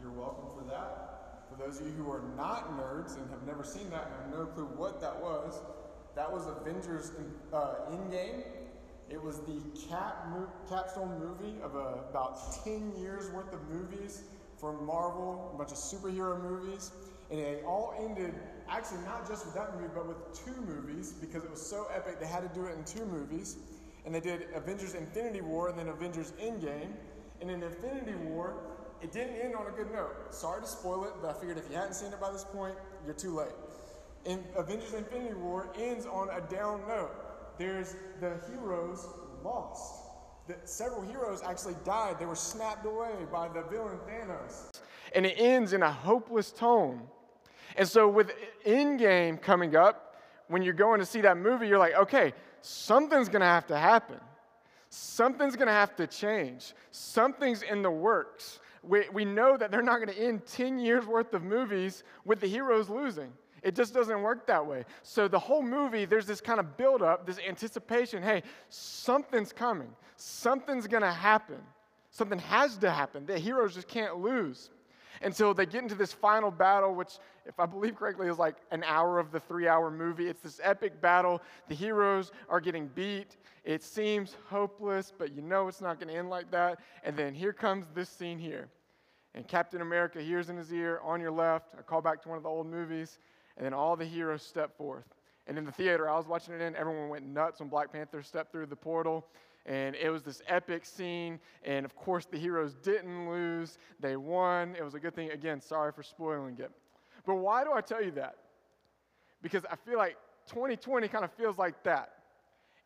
You're welcome for that. For those of you who are not nerds and have never seen that and have no clue what that was, that was Avengers uh, Endgame. It was the cap mo- capstone movie of about 10 years worth of movies from Marvel, a bunch of superhero movies. And it all ended, actually, not just with that movie, but with two movies because it was so epic they had to do it in two movies. And they did Avengers Infinity War and then Avengers Endgame. And in Infinity War, it didn't end on a good note. Sorry to spoil it, but I figured if you hadn't seen it by this point, you're too late. In Avengers Infinity War ends on a down note. There's the heroes lost. The, several heroes actually died. They were snapped away by the villain Thanos. And it ends in a hopeless tone. And so, with Endgame coming up, when you're going to see that movie, you're like, okay, something's going to have to happen. Something's going to have to change. Something's in the works. We, we know that they're not going to end 10 years worth of movies with the heroes losing. It just doesn't work that way. So the whole movie, there's this kind of buildup, this anticipation hey, something's coming, something's going to happen. Something has to happen. The heroes just can't lose until so they get into this final battle, which, if I believe correctly, is like an hour of the three hour movie. It's this epic battle. The heroes are getting beat. It seems hopeless, but you know it's not going to end like that. And then here comes this scene here. And Captain America hears in his ear, on your left, a call back to one of the old movies, and then all the heroes step forth. And in the theater I was watching it in, everyone went nuts when Black Panther stepped through the portal. And it was this epic scene. And of course, the heroes didn't lose, they won. It was a good thing. Again, sorry for spoiling it. But why do I tell you that? Because I feel like 2020 kind of feels like that.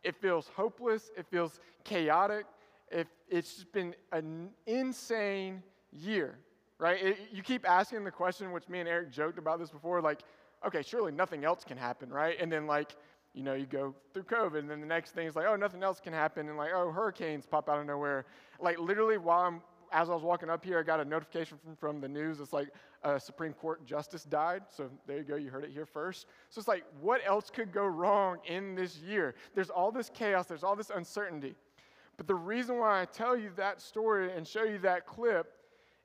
It feels hopeless, it feels chaotic. It, it's just been an insane year, right? It, you keep asking the question, which me and Eric joked about this before, like, okay, surely nothing else can happen, right? And then, like, you know, you go through COVID, and then the next thing is like, oh, nothing else can happen, and like, oh, hurricanes pop out of nowhere. Like, literally, while I'm, as I was walking up here, I got a notification from, from the news. It's like a Supreme Court justice died. So there you go, you heard it here first. So it's like, what else could go wrong in this year? There's all this chaos, there's all this uncertainty. But the reason why I tell you that story and show you that clip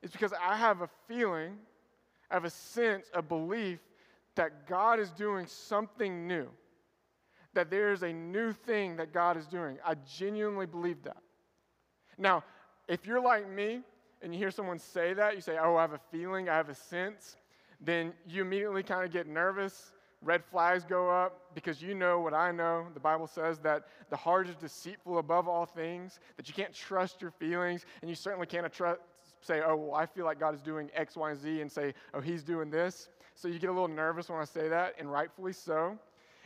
is because I have a feeling, I have a sense, a belief that God is doing something new that there is a new thing that God is doing. I genuinely believe that. Now, if you're like me and you hear someone say that, you say, Oh, I have a feeling, I have a sense, then you immediately kind of get nervous. Red flags go up because you know what I know. The Bible says that the heart is deceitful above all things, that you can't trust your feelings, and you certainly can't trust, say, Oh, well, I feel like God is doing X, Y, and Z, and say, Oh, He's doing this. So you get a little nervous when I say that, and rightfully so.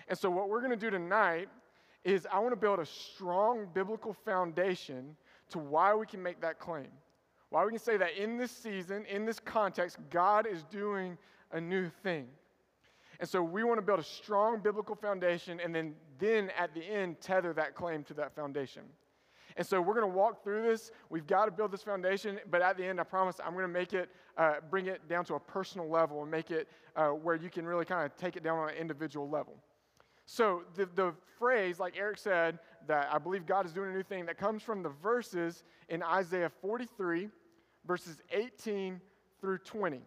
And so, what we're going to do tonight is I want to build a strong biblical foundation to why we can make that claim. Why we can say that in this season, in this context, God is doing a new thing. And so we want to build a strong biblical foundation and then, then at the end, tether that claim to that foundation. And so we're going to walk through this. We've got to build this foundation, but at the end, I promise I'm going to make it, uh, bring it down to a personal level and make it uh, where you can really kind of take it down on an individual level. So, the, the phrase, like Eric said, that I believe God is doing a new thing, that comes from the verses in Isaiah 43, verses 18 through 20.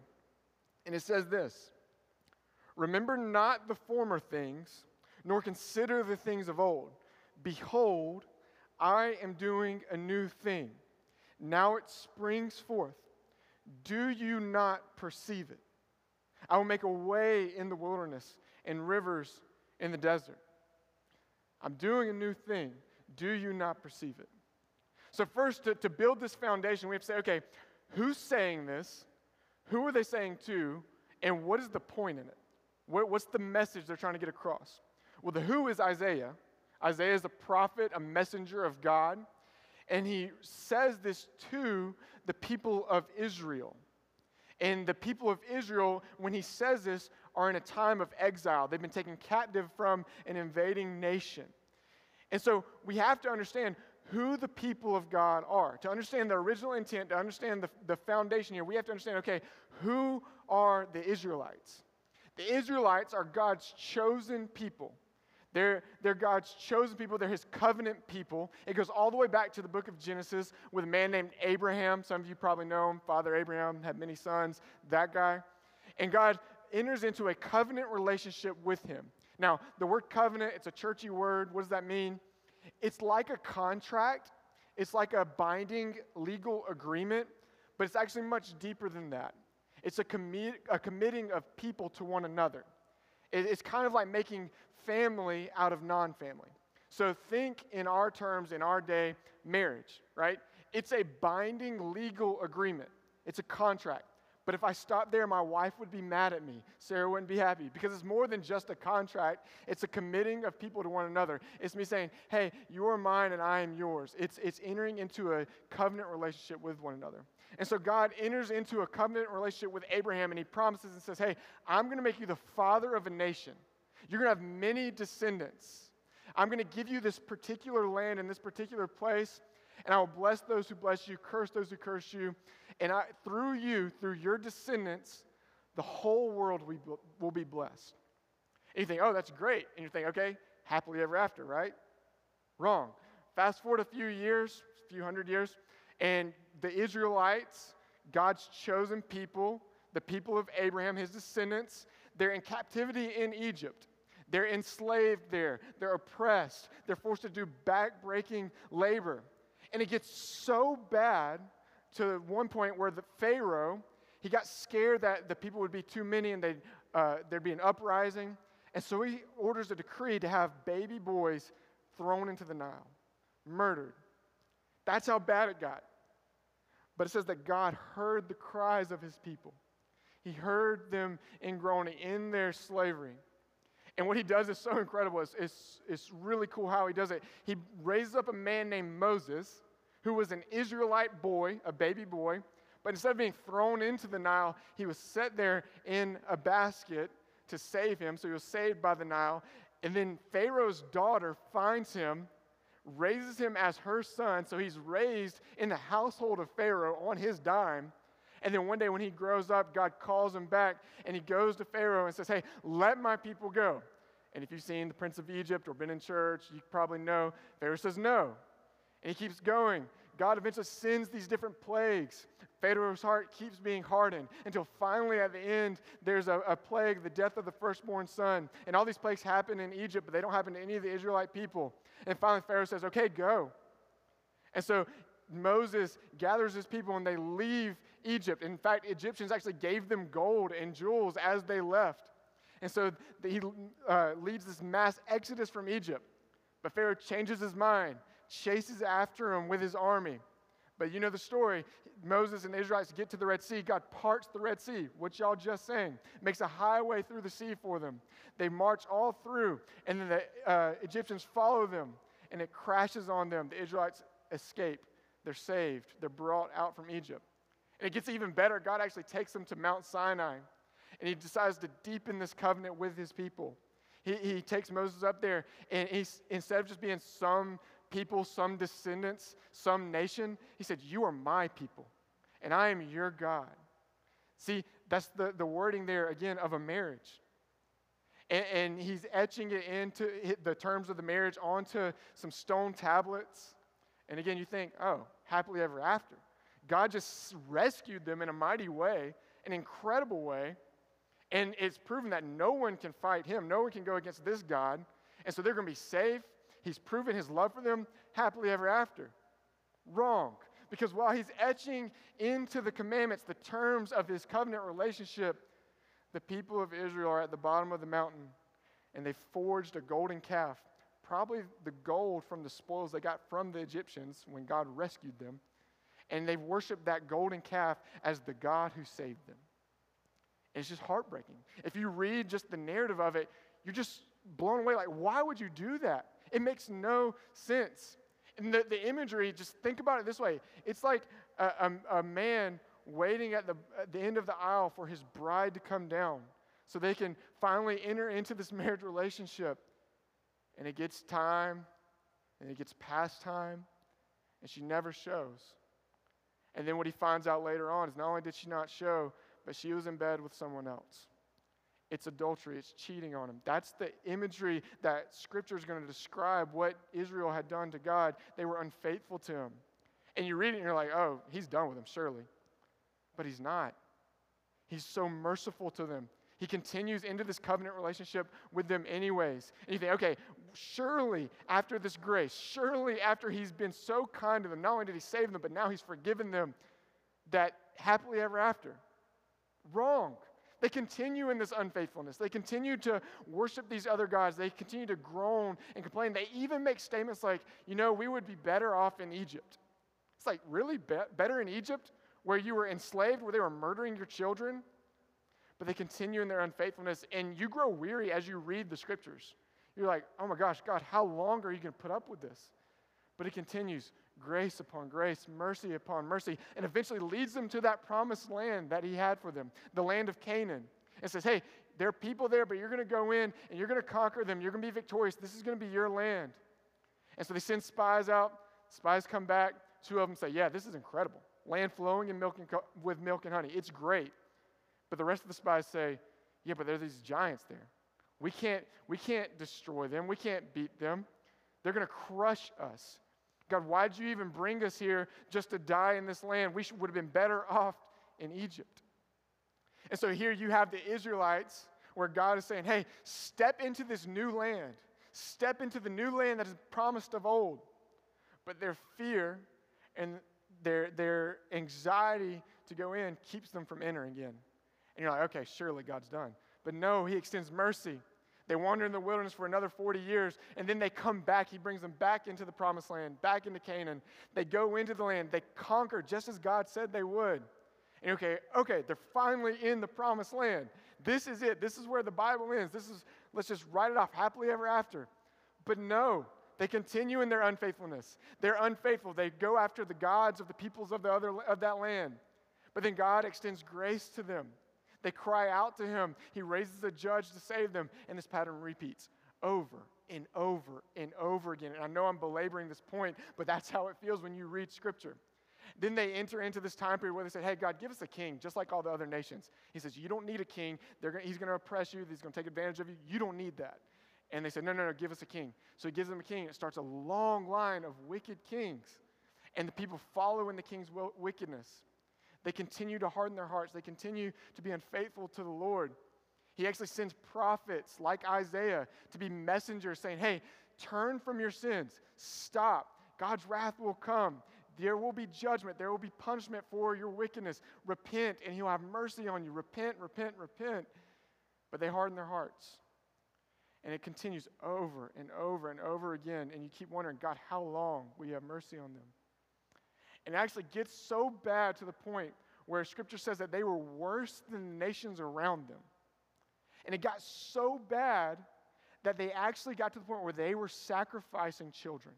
And it says this Remember not the former things, nor consider the things of old. Behold, I am doing a new thing. Now it springs forth. Do you not perceive it? I will make a way in the wilderness and rivers in the desert. I'm doing a new thing. Do you not perceive it? So, first, to, to build this foundation, we have to say, okay, who's saying this? Who are they saying to? And what is the point in it? What, what's the message they're trying to get across? Well, the who is Isaiah. Isaiah is a prophet, a messenger of God. And he says this to the people of Israel. And the people of Israel, when he says this, are in a time of exile. They've been taken captive from an invading nation. And so we have to understand who the people of God are. To understand the original intent, to understand the, the foundation here, we have to understand okay, who are the Israelites? The Israelites are God's chosen people. They're, they're God's chosen people. They're his covenant people. It goes all the way back to the book of Genesis with a man named Abraham. Some of you probably know him. Father Abraham had many sons, that guy. And God enters into a covenant relationship with him. Now, the word covenant, it's a churchy word. What does that mean? It's like a contract, it's like a binding legal agreement, but it's actually much deeper than that. It's a, commi- a committing of people to one another. It's kind of like making family out of non family. So think in our terms, in our day, marriage, right? It's a binding legal agreement, it's a contract. But if I stopped there, my wife would be mad at me. Sarah wouldn't be happy because it's more than just a contract. It's a committing of people to one another. It's me saying, hey, you are mine and I am yours. It's, it's entering into a covenant relationship with one another. And so God enters into a covenant relationship with Abraham and he promises and says, hey, I'm going to make you the father of a nation. You're going to have many descendants. I'm going to give you this particular land in this particular place, and I will bless those who bless you, curse those who curse you. And I, through you, through your descendants, the whole world will be blessed. And you think, oh, that's great. And you think, okay, happily ever after, right? Wrong. Fast forward a few years, a few hundred years, and the Israelites, God's chosen people, the people of Abraham, his descendants, they're in captivity in Egypt. They're enslaved there. They're oppressed. They're forced to do backbreaking labor. And it gets so bad to one point where the Pharaoh, he got scared that the people would be too many and they'd, uh, there'd be an uprising. And so he orders a decree to have baby boys thrown into the Nile, murdered. That's how bad it got. But it says that God heard the cries of his people. He heard them in groaning in their slavery. And what he does is so incredible. It's, it's, it's really cool how he does it. He raises up a man named Moses, who was an Israelite boy, a baby boy. But instead of being thrown into the Nile, he was set there in a basket to save him. So he was saved by the Nile. And then Pharaoh's daughter finds him, raises him as her son. So he's raised in the household of Pharaoh on his dime. And then one day when he grows up, God calls him back and he goes to Pharaoh and says, Hey, let my people go. And if you've seen the Prince of Egypt or been in church, you probably know Pharaoh says no. And he keeps going. God eventually sends these different plagues. Pharaoh's heart keeps being hardened until finally at the end, there's a, a, plague, the death of the firstborn son. And all these plagues happen in Egypt, but they don't happen to any of the Israelite people. And finally, Pharaoh says, Okay, go. And so Moses gathers his people and they leave Egypt. In fact, Egyptians actually gave them gold and jewels as they left. And so he uh, leads this mass exodus from Egypt. But Pharaoh changes his mind, chases after him with his army. But you know the story. Moses and the Israelites get to the Red Sea. God parts the Red Sea, what y'all just sang, makes a highway through the sea for them. They march all through, and then the uh, Egyptians follow them, and it crashes on them. The Israelites escape. They're saved. They're brought out from Egypt. And it gets even better. God actually takes them to Mount Sinai and he decides to deepen this covenant with his people. He, he takes Moses up there and he's, instead of just being some people, some descendants, some nation, he said, You are my people and I am your God. See, that's the, the wording there again of a marriage. And, and he's etching it into the terms of the marriage onto some stone tablets. And again, you think, oh, happily ever after. God just rescued them in a mighty way, an incredible way. And it's proven that no one can fight him, no one can go against this God. And so they're going to be safe. He's proven his love for them happily ever after. Wrong. Because while he's etching into the commandments the terms of his covenant relationship, the people of Israel are at the bottom of the mountain and they forged a golden calf, probably the gold from the spoils they got from the Egyptians when God rescued them and they've worshiped that golden calf as the God who saved them. It's just heartbreaking. If you read just the narrative of it, you're just blown away. Like, why would you do that? It makes no sense. And the, the imagery, just think about it this way it's like a, a, a man waiting at the, at the end of the aisle for his bride to come down so they can finally enter into this marriage relationship. And it gets time, and it gets past time, and she never shows. And then what he finds out later on is not only did she not show, but she was in bed with someone else. it's adultery, it's cheating on him. That's the imagery that scripture is going to describe what Israel had done to God. They were unfaithful to him. And you read it and you're like, oh, he's done with them, surely. But he's not. He's so merciful to them. He continues into this covenant relationship with them, anyways. And you think, okay, surely after this grace, surely after he's been so kind to them, not only did he save them, but now he's forgiven them, that happily ever after. Wrong. They continue in this unfaithfulness. They continue to worship these other gods. They continue to groan and complain. They even make statements like, you know, we would be better off in Egypt. It's like, really? Be- better in Egypt, where you were enslaved, where they were murdering your children? But they continue in their unfaithfulness, and you grow weary as you read the scriptures. You're like, oh my gosh, God, how long are you going to put up with this? But it continues grace upon grace, mercy upon mercy, and eventually leads them to that promised land that he had for them, the land of Canaan. And says, hey, there are people there, but you're going to go in and you're going to conquer them. You're going to be victorious. This is going to be your land. And so they send spies out. Spies come back. Two of them say, yeah, this is incredible. Land flowing in milk and co- with milk and honey. It's great. But the rest of the spies say, yeah, but there's these giants there. We can't, we can't destroy them. We can't beat them. They're going to crush us. God, why'd you even bring us here just to die in this land? We should, would have been better off in Egypt. And so here you have the Israelites where God is saying, hey, step into this new land. Step into the new land that is promised of old. But their fear and their, their anxiety to go in keeps them from entering in. And you're like, okay, surely God's done. But no, He extends mercy. They wander in the wilderness for another 40 years, and then they come back. He brings them back into the promised land, back into Canaan. They go into the land. They conquer just as God said they would. And okay, okay, they're finally in the promised land. This is it. This is where the Bible ends. This is, let's just write it off happily ever after. But no, they continue in their unfaithfulness. They're unfaithful. They go after the gods of the peoples of, the other, of that land. But then God extends grace to them. They cry out to him. He raises a judge to save them. And this pattern repeats over and over and over again. And I know I'm belaboring this point, but that's how it feels when you read scripture. Then they enter into this time period where they say, Hey, God, give us a king, just like all the other nations. He says, You don't need a king. Gonna, he's going to oppress you. He's going to take advantage of you. You don't need that. And they said, No, no, no, give us a king. So he gives them a king. It starts a long line of wicked kings. And the people follow in the king's wickedness. They continue to harden their hearts, they continue to be unfaithful to the Lord. He actually sends prophets like Isaiah to be messengers saying, Hey, turn from your sins, stop. God's wrath will come. There will be judgment. There will be punishment for your wickedness. Repent, and He'll have mercy on you. Repent, repent, repent. But they harden their hearts. And it continues over and over and over again. And you keep wondering, God, how long will you have mercy on them? And it actually gets so bad to the point where scripture says that they were worse than the nations around them. And it got so bad that they actually got to the point where they were sacrificing children.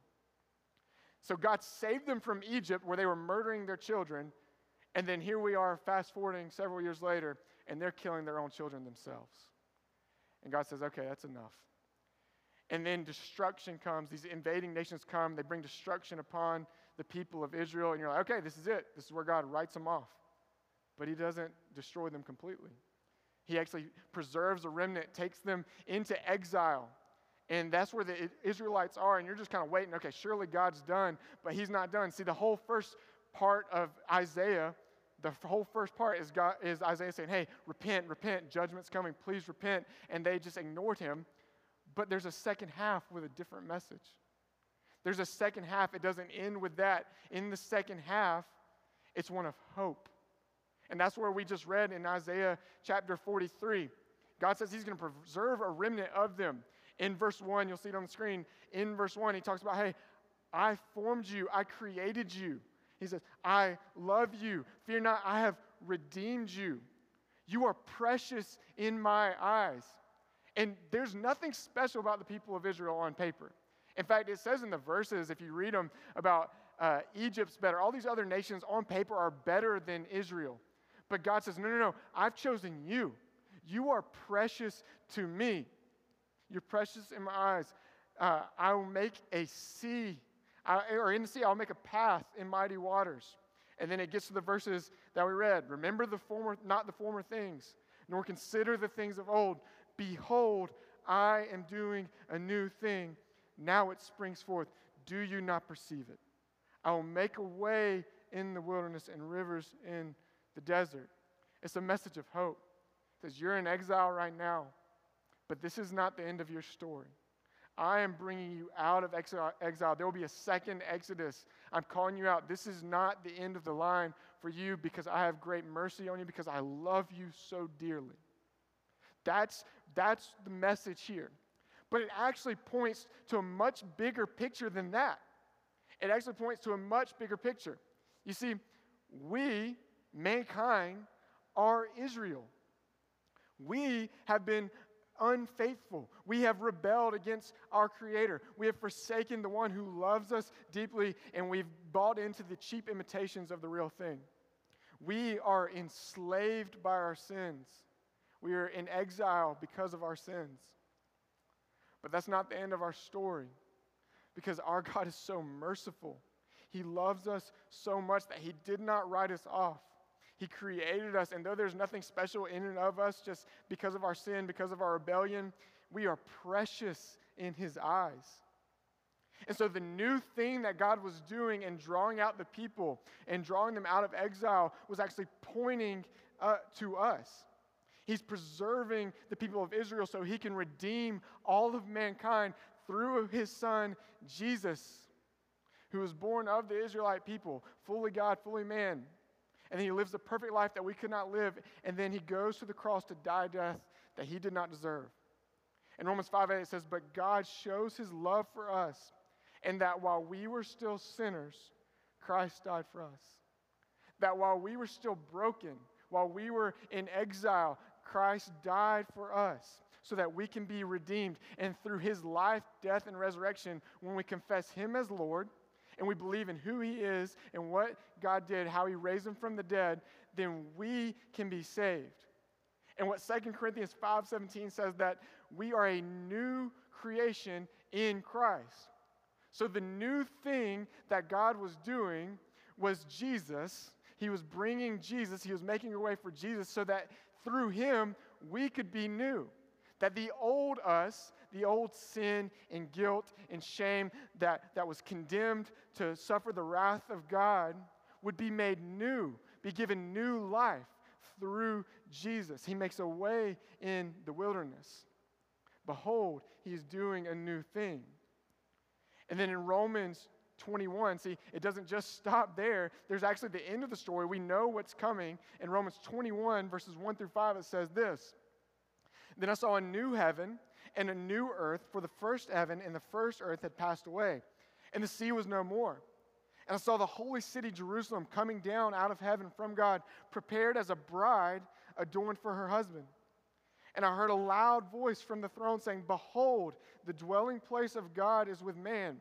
So God saved them from Egypt where they were murdering their children. And then here we are, fast forwarding several years later, and they're killing their own children themselves. And God says, okay, that's enough. And then destruction comes. These invading nations come. They bring destruction upon the people of Israel, and you're like, okay, this is it. This is where God writes them off. But He doesn't destroy them completely. He actually preserves a remnant, takes them into exile. And that's where the Israelites are, and you're just kind of waiting, okay, surely God's done, but He's not done. See, the whole first part of Isaiah, the whole first part is, God, is Isaiah saying, hey, repent, repent, judgment's coming, please repent. And they just ignored Him. But there's a second half with a different message. There's a second half. It doesn't end with that. In the second half, it's one of hope. And that's where we just read in Isaiah chapter 43. God says He's going to preserve a remnant of them. In verse 1, you'll see it on the screen. In verse 1, He talks about, hey, I formed you, I created you. He says, I love you. Fear not, I have redeemed you. You are precious in my eyes. And there's nothing special about the people of Israel on paper. In fact, it says in the verses, if you read them, about uh, Egypt's better. All these other nations on paper are better than Israel. But God says, no, no, no, I've chosen you. You are precious to me. You're precious in my eyes. Uh, I will make a sea, I, or in the sea, I'll make a path in mighty waters. And then it gets to the verses that we read. Remember the former, not the former things. nor consider the things of old. Behold, I am doing a new thing. Now it springs forth. Do you not perceive it? I will make a way in the wilderness and rivers in the desert. It's a message of hope. It says, You're in exile right now, but this is not the end of your story. I am bringing you out of exile. There will be a second Exodus. I'm calling you out. This is not the end of the line for you because I have great mercy on you, because I love you so dearly. That's, that's the message here. But it actually points to a much bigger picture than that. It actually points to a much bigger picture. You see, we, mankind, are Israel. We have been unfaithful. We have rebelled against our Creator. We have forsaken the one who loves us deeply, and we've bought into the cheap imitations of the real thing. We are enslaved by our sins. We are in exile because of our sins. But that's not the end of our story because our God is so merciful. He loves us so much that He did not write us off. He created us, and though there's nothing special in and of us just because of our sin, because of our rebellion, we are precious in His eyes. And so, the new thing that God was doing in drawing out the people and drawing them out of exile was actually pointing uh, to us. He's preserving the people of Israel so he can redeem all of mankind through his son, Jesus, who was born of the Israelite people, fully God, fully man. And then he lives the perfect life that we could not live. And then he goes to the cross to die death that he did not deserve. In Romans 5 8, it says, But God shows his love for us, and that while we were still sinners, Christ died for us. That while we were still broken, while we were in exile, Christ died for us so that we can be redeemed. And through his life, death, and resurrection, when we confess him as Lord, and we believe in who he is and what God did, how he raised him from the dead, then we can be saved. And what 2 Corinthians 5:17 says that we are a new creation in Christ. So the new thing that God was doing was Jesus. He was bringing Jesus, he was making a way for Jesus so that through him we could be new. That the old us, the old sin and guilt and shame that, that was condemned to suffer the wrath of God would be made new, be given new life through Jesus. He makes a way in the wilderness. Behold, he is doing a new thing. And then in Romans 21, see, it doesn't just stop there. There's actually the end of the story. We know what's coming. In Romans 21, verses 1 through 5, it says this Then I saw a new heaven and a new earth, for the first heaven and the first earth had passed away, and the sea was no more. And I saw the holy city Jerusalem coming down out of heaven from God, prepared as a bride adorned for her husband. And I heard a loud voice from the throne saying, Behold, the dwelling place of God is with man.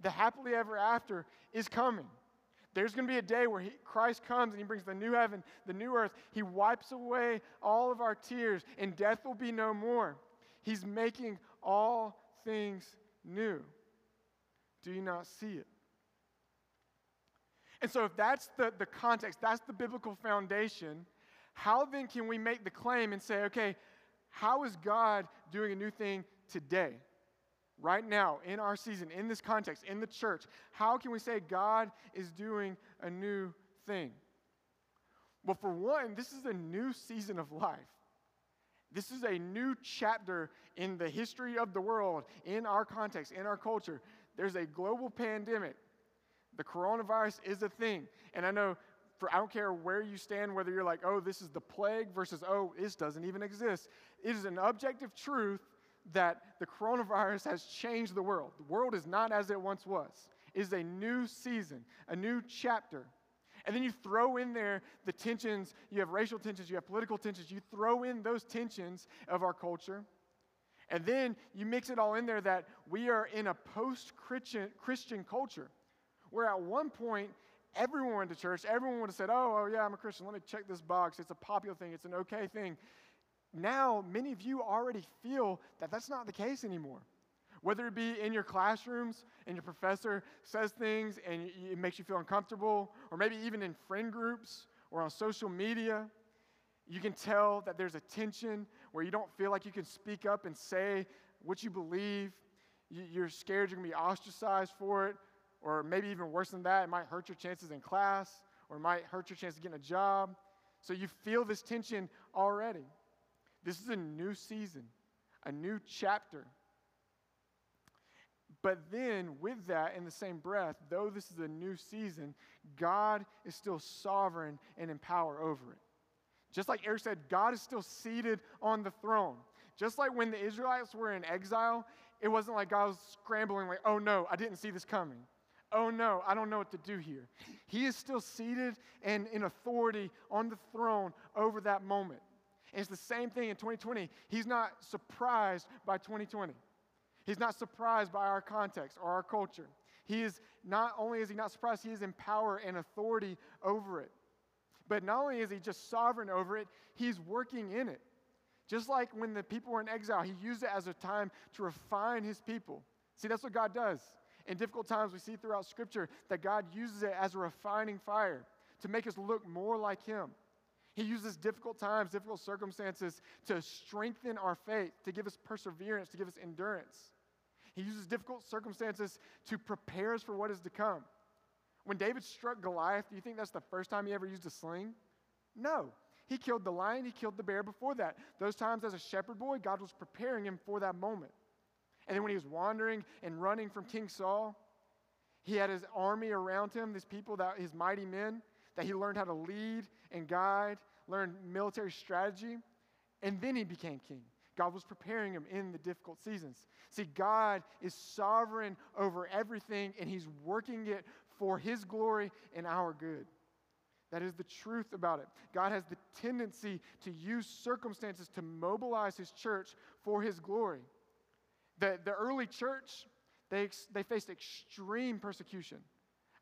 the happily ever after, is coming. There's going to be a day where he, Christ comes and he brings the new heaven, the new earth. He wipes away all of our tears, and death will be no more. He's making all things new. Do you not see it? And so, if that's the, the context, that's the biblical foundation, how then can we make the claim and say, okay, how is God doing a new thing today? Right now, in our season, in this context, in the church, how can we say God is doing a new thing? Well, for one, this is a new season of life. This is a new chapter in the history of the world, in our context, in our culture. There's a global pandemic. The coronavirus is a thing. And I know for I don't care where you stand, whether you're like, oh, this is the plague versus, oh, this doesn't even exist. It is an objective truth that the coronavirus has changed the world. The world is not as it once was. It is a new season, a new chapter. And then you throw in there the tensions, you have racial tensions, you have political tensions, you throw in those tensions of our culture. And then you mix it all in there that we are in a post Christian culture where at one point everyone went to church, everyone would have said, oh, oh, yeah, I'm a Christian, let me check this box. It's a popular thing, it's an okay thing. Now, many of you already feel that that's not the case anymore. Whether it be in your classrooms and your professor says things and it makes you feel uncomfortable, or maybe even in friend groups or on social media, you can tell that there's a tension where you don't feel like you can speak up and say what you believe. You're scared you're going to be ostracized for it, or maybe even worse than that, it might hurt your chances in class, or it might hurt your chance of getting a job. So you feel this tension already. This is a new season, a new chapter but then, with that, in the same breath, though this is a new season, God is still sovereign and in power over it. Just like Eric said, God is still seated on the throne. Just like when the Israelites were in exile, it wasn't like God was scrambling, like, oh no, I didn't see this coming. Oh no, I don't know what to do here. He is still seated and in authority on the throne over that moment. And it's the same thing in 2020. He's not surprised by 2020. He's not surprised by our context or our culture. He is not only is he not surprised, he is in power and authority over it. But not only is he just sovereign over it, he's working in it. Just like when the people were in exile, he used it as a time to refine his people. See, that's what God does. In difficult times, we see throughout Scripture that God uses it as a refining fire to make us look more like him. He uses difficult times, difficult circumstances to strengthen our faith, to give us perseverance, to give us endurance. He uses difficult circumstances to prepare us for what is to come. When David struck Goliath, do you think that's the first time he ever used a sling? No. He killed the lion, he killed the bear before that. Those times as a shepherd boy, God was preparing him for that moment. And then when he was wandering and running from King Saul, he had his army around him, these people that his mighty men that he learned how to lead and guide, learned military strategy, and then he became king. God was preparing him in the difficult seasons. See, God is sovereign over everything, and he's working it for his glory and our good. That is the truth about it. God has the tendency to use circumstances to mobilize his church for his glory. The, the early church, they, they faced extreme persecution.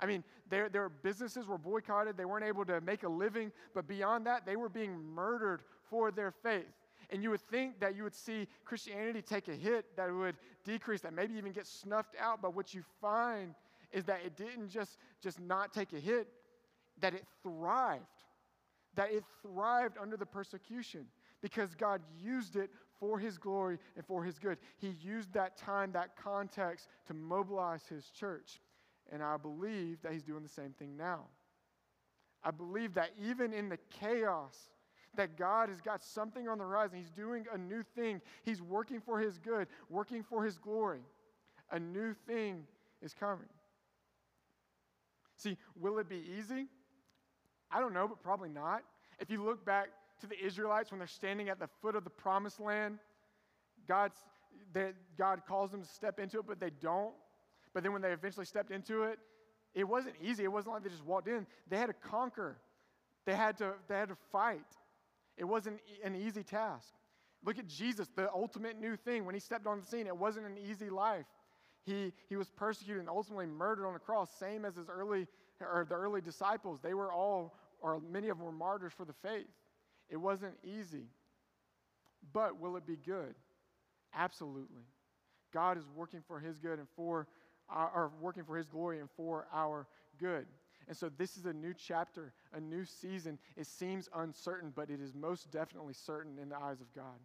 I mean, their, their businesses were boycotted, they weren't able to make a living, but beyond that, they were being murdered for their faith. And you would think that you would see Christianity take a hit, that it would decrease, that maybe even get snuffed out. But what you find is that it didn't just, just not take a hit, that it thrived. That it thrived under the persecution because God used it for his glory and for his good. He used that time, that context to mobilize his church. And I believe that he's doing the same thing now. I believe that even in the chaos that God has got something on the horizon. He's doing a new thing. He's working for His good, working for His glory. A new thing is coming. See, will it be easy? I don't know, but probably not. If you look back to the Israelites when they're standing at the foot of the promised land, God's, God calls them to step into it, but they don't. But then when they eventually stepped into it, it wasn't easy. It wasn't like they just walked in. They had to conquer. They had to, they had to fight. It wasn't an easy task. Look at Jesus, the ultimate new thing. When he stepped on the scene, it wasn't an easy life. He, he was persecuted and ultimately murdered on the cross, same as his early, or the early disciples. They were all, or many of them were martyrs for the faith. It wasn't easy. But will it be good? Absolutely. God is working for his good and for or working for his glory and for our good. And so this is a new chapter, a new season. It seems uncertain, but it is most definitely certain in the eyes of God.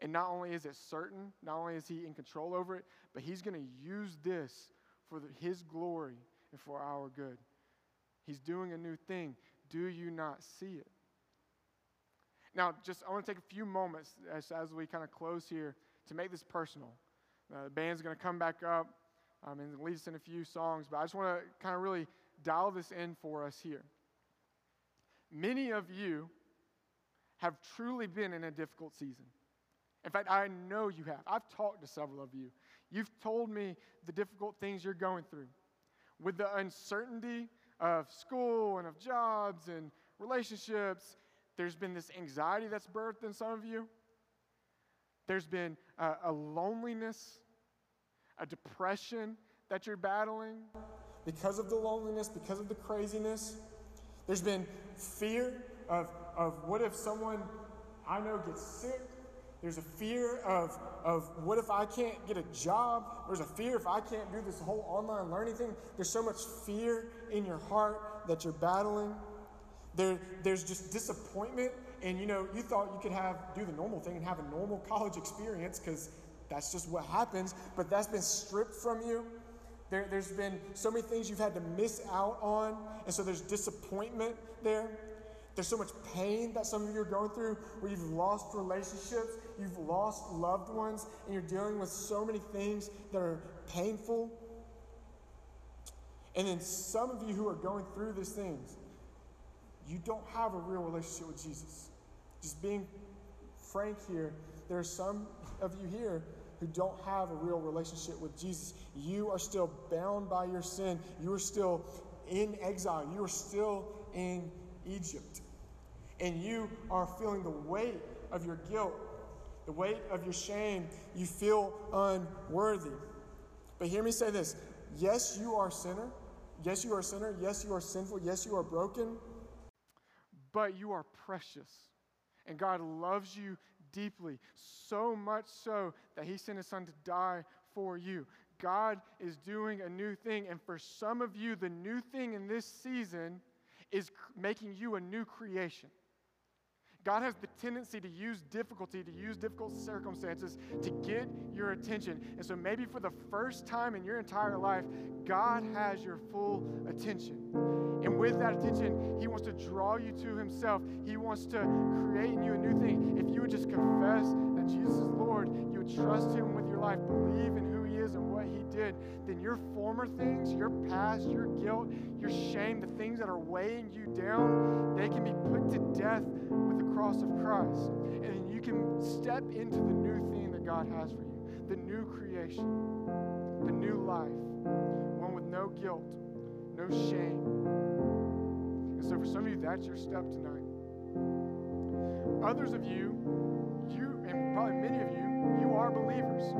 And not only is it certain, not only is He in control over it, but He's going to use this for the, His glory and for our good. He's doing a new thing. Do you not see it? Now, just I want to take a few moments as, as we kind of close here to make this personal. Uh, the band's going to come back up um, and lead us in a few songs, but I just want to kind of really dial this in for us here. Many of you have truly been in a difficult season. In fact, I know you have. I've talked to several of you. You've told me the difficult things you're going through. With the uncertainty of school and of jobs and relationships, there's been this anxiety that's birthed in some of you. There's been a, a loneliness, a depression that you're battling. Because of the loneliness, because of the craziness, there's been fear of, of what if someone I know gets sick? There's a fear of, of what if I can't get a job? There's a fear if I can't do this whole online learning thing. There's so much fear in your heart that you're battling. There, there's just disappointment. And you know, you thought you could have do the normal thing and have a normal college experience because that's just what happens, but that's been stripped from you. There, there's been so many things you've had to miss out on, and so there's disappointment there. There's so much pain that some of you are going through where you've lost relationships, you've lost loved ones, and you're dealing with so many things that are painful. And then some of you who are going through these things, you don't have a real relationship with Jesus. Just being frank here, there are some of you here who don't have a real relationship with Jesus. You are still bound by your sin. You are still in exile. You are still in Egypt and you are feeling the weight of your guilt, the weight of your shame, you feel unworthy. But hear me say this yes, you are a sinner. Yes, you are a sinner. Yes, you are sinful. Yes, you are broken. But you are precious. And God loves you deeply, so much so that He sent His Son to die for you. God is doing a new thing. And for some of you, the new thing in this season is making you a new creation. God has the tendency to use difficulty, to use difficult circumstances to get your attention. And so maybe for the first time in your entire life, God has your full attention. And with that attention, He wants to draw you to Himself. He wants to create in you a new thing. If you would just confess that Jesus is Lord, you would trust Him with your life, believe in who He is and what He did, then your former things, your past, your guilt, your shame, the things that are weighing you down, they can be put to death cross of Christ. And you can step into the new thing that God has for you the new creation, the new life, one with no guilt, no shame. And so, for some of you, that's your step tonight. Others of you, you, and probably many of you, you are believers.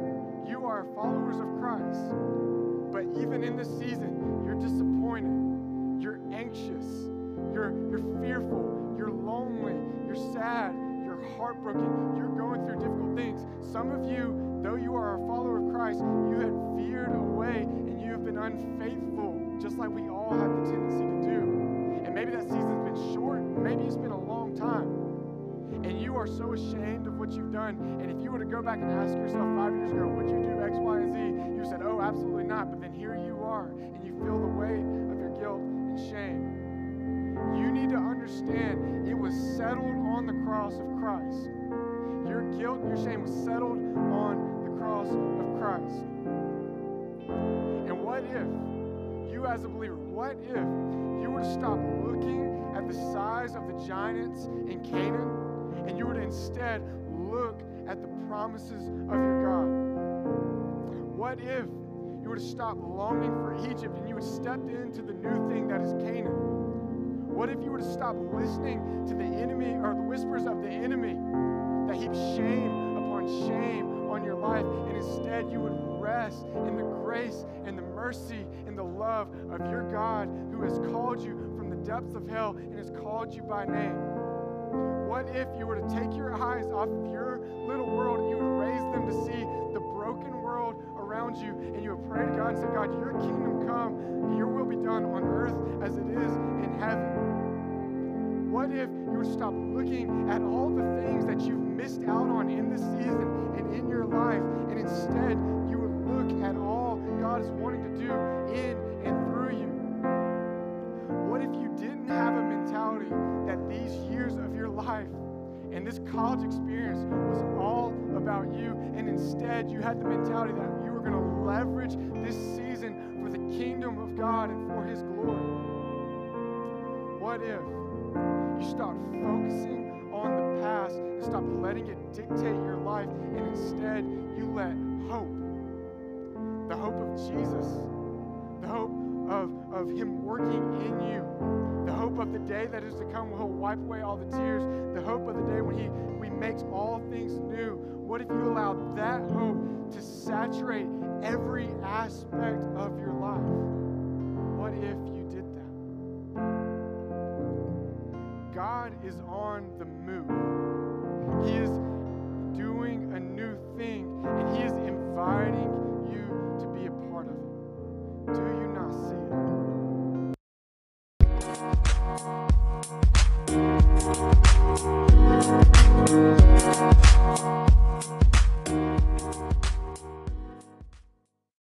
You are followers of Christ. But even in this season, you're disappointed, you're anxious, you're, you're fearful, you're lonely, sad, you're heartbroken, you're going through difficult things. Some of you, though you are a follower of Christ, you have veered away and you have been unfaithful, just like we all have the tendency to do. And maybe that season's been short, maybe it's been a long time. And you are so ashamed of what you've done. And if you were to go back and ask yourself five years ago, would you do X, Y, and Z? You said, oh, absolutely not. But then here you are, and you feel the weight of your guilt and shame. You need to understand it was settled on the cross of Christ. Your guilt and your shame was settled on the cross of Christ. And what if, you as a believer, what if you were to stop looking at the size of the giants in Canaan and you were to instead look at the promises of your God? What if you were to stop longing for Egypt and you would step into the new thing that is Canaan? What if you were to stop listening to the enemy or the whispers of the enemy that heap shame upon shame on your life, and instead you would rest in the grace and the mercy and the love of your God who has called you from the depths of hell and has called you by name? What if you were to take your eyes off of your little world and you would raise them to see around you and you would pray to God and say, God, your kingdom come and your will be done on earth as it is in heaven? What if you would stop looking at all the things that you've missed out on in this season and in your life, and instead you would look at all God is wanting to do in and through you? What if you didn't have a mentality that these years of your life and this college experience was all about you, and instead you had the mentality that going to leverage this season for the kingdom of God and for His glory? What if? You stop focusing on the past and stop letting it dictate your life, and instead you let hope, the hope of Jesus, the hope of, of Him working in you. The hope of the day that is to come, He'll wipe away all the tears. The hope of the day when He, he makes all things new. What if you allowed that hope to saturate every aspect of your life? What if you did that? God is on the move. He is doing a new thing,